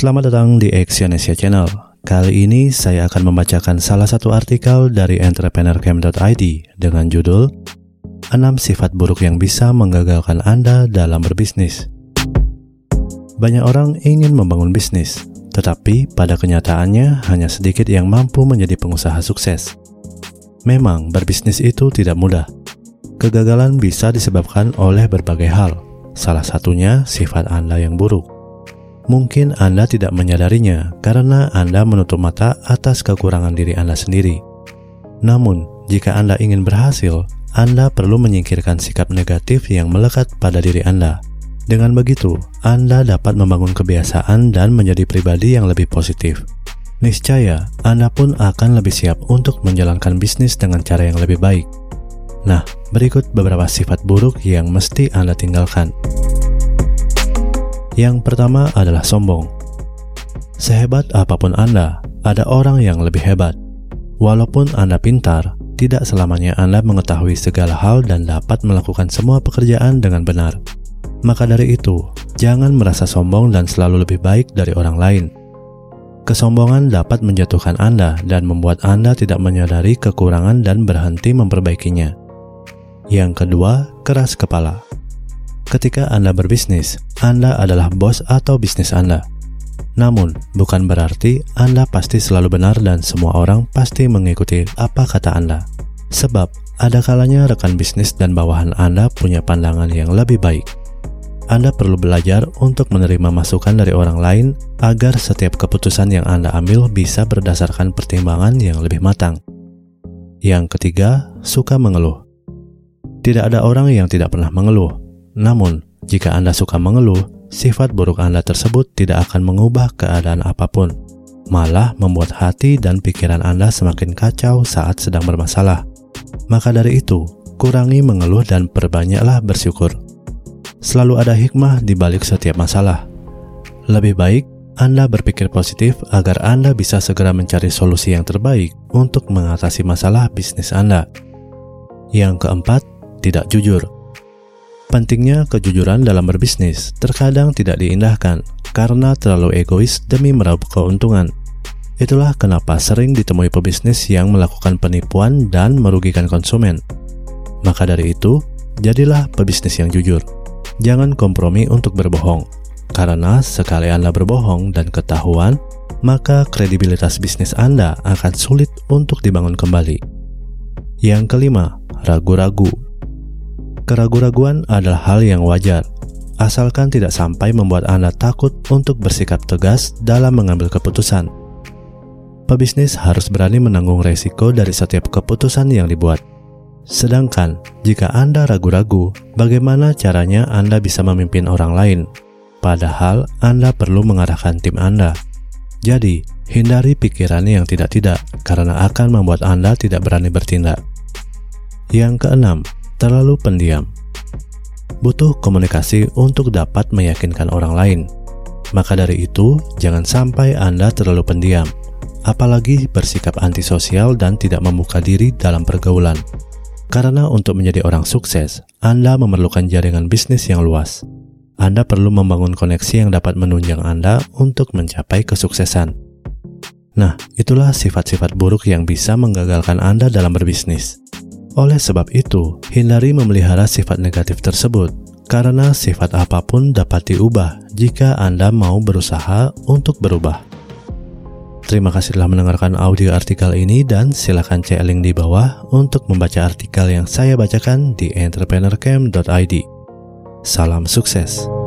Selamat datang di Exyonesia Channel. Kali ini saya akan membacakan salah satu artikel dari entrepreneurcamp.id dengan judul 6 sifat buruk yang bisa menggagalkan Anda dalam berbisnis. Banyak orang ingin membangun bisnis, tetapi pada kenyataannya hanya sedikit yang mampu menjadi pengusaha sukses. Memang berbisnis itu tidak mudah. Kegagalan bisa disebabkan oleh berbagai hal, salah satunya sifat Anda yang buruk. Mungkin Anda tidak menyadarinya karena Anda menutup mata atas kekurangan diri Anda sendiri. Namun, jika Anda ingin berhasil, Anda perlu menyingkirkan sikap negatif yang melekat pada diri Anda. Dengan begitu, Anda dapat membangun kebiasaan dan menjadi pribadi yang lebih positif. Niscaya, Anda pun akan lebih siap untuk menjalankan bisnis dengan cara yang lebih baik. Nah, berikut beberapa sifat buruk yang mesti Anda tinggalkan. Yang pertama adalah sombong. Sehebat apa pun Anda, ada orang yang lebih hebat. Walaupun Anda pintar, tidak selamanya Anda mengetahui segala hal dan dapat melakukan semua pekerjaan dengan benar. Maka dari itu, jangan merasa sombong dan selalu lebih baik dari orang lain. Kesombongan dapat menjatuhkan Anda dan membuat Anda tidak menyadari kekurangan dan berhenti memperbaikinya. Yang kedua, keras kepala. Ketika Anda berbisnis, Anda adalah bos atau bisnis Anda. Namun, bukan berarti Anda pasti selalu benar dan semua orang pasti mengikuti apa kata Anda. Sebab, ada kalanya rekan bisnis dan bawahan Anda punya pandangan yang lebih baik. Anda perlu belajar untuk menerima masukan dari orang lain agar setiap keputusan yang Anda ambil bisa berdasarkan pertimbangan yang lebih matang. Yang ketiga, suka mengeluh. Tidak ada orang yang tidak pernah mengeluh, namun, jika Anda suka mengeluh, sifat buruk Anda tersebut tidak akan mengubah keadaan apa pun, malah membuat hati dan pikiran Anda semakin kacau saat sedang bermasalah. Maka dari itu, kurangi mengeluh dan perbanyaklah bersyukur. Selalu ada hikmah di balik setiap masalah. Lebih baik Anda berpikir positif agar Anda bisa segera mencari solusi yang terbaik untuk mengatasi masalah bisnis Anda. Yang keempat, tidak jujur. Pentingnya kejujuran dalam berbisnis terkadang tidak diindahkan karena terlalu egois demi meraup keuntungan. Itulah kenapa sering ditemui pebisnis yang melakukan penipuan dan merugikan konsumen. Maka dari itu, jadilah pebisnis yang jujur. Jangan kompromi untuk berbohong, karena sekali Anda berbohong dan ketahuan, maka kredibilitas bisnis Anda akan sulit untuk dibangun kembali. Yang kelima, ragu-ragu Keraguan-raguan adalah hal yang wajar, asalkan tidak sampai membuat Anda takut untuk bersikap tegas dalam mengambil keputusan. Pebisnis harus berani menanggung resiko dari setiap keputusan yang dibuat. Sedangkan, jika Anda ragu-ragu, bagaimana caranya Anda bisa memimpin orang lain? Padahal, Anda perlu mengarahkan tim Anda. Jadi, hindari pikiran yang tidak-tidak, karena akan membuat Anda tidak berani bertindak. Yang keenam, terlalu pendiam. Butuh komunikasi untuk dapat meyakinkan orang lain. Maka dari itu, jangan sampai Anda terlalu pendiam, apalagi bersikap antisosial dan tidak membuka diri dalam pergaulan. Karena untuk menjadi orang sukses, Anda memerlukan jaringan bisnis yang luas. Anda perlu membangun koneksi yang dapat menunjang Anda untuk mencapai kesuksesan. Nah, itulah sifat-sifat buruk yang bisa menggagalkan Anda dalam berbisnis. Oleh sebab itu, hindari memelihara sifat negatif tersebut, karena sifat apa pun dapat diubah jika Anda mau berusaha untuk berubah. Terima kasih telah mendengarkan audio artikel ini dan silakan cek link di bawah untuk membaca artikel yang saya bacakan di entrepreneurcamp.id. Salam sukses.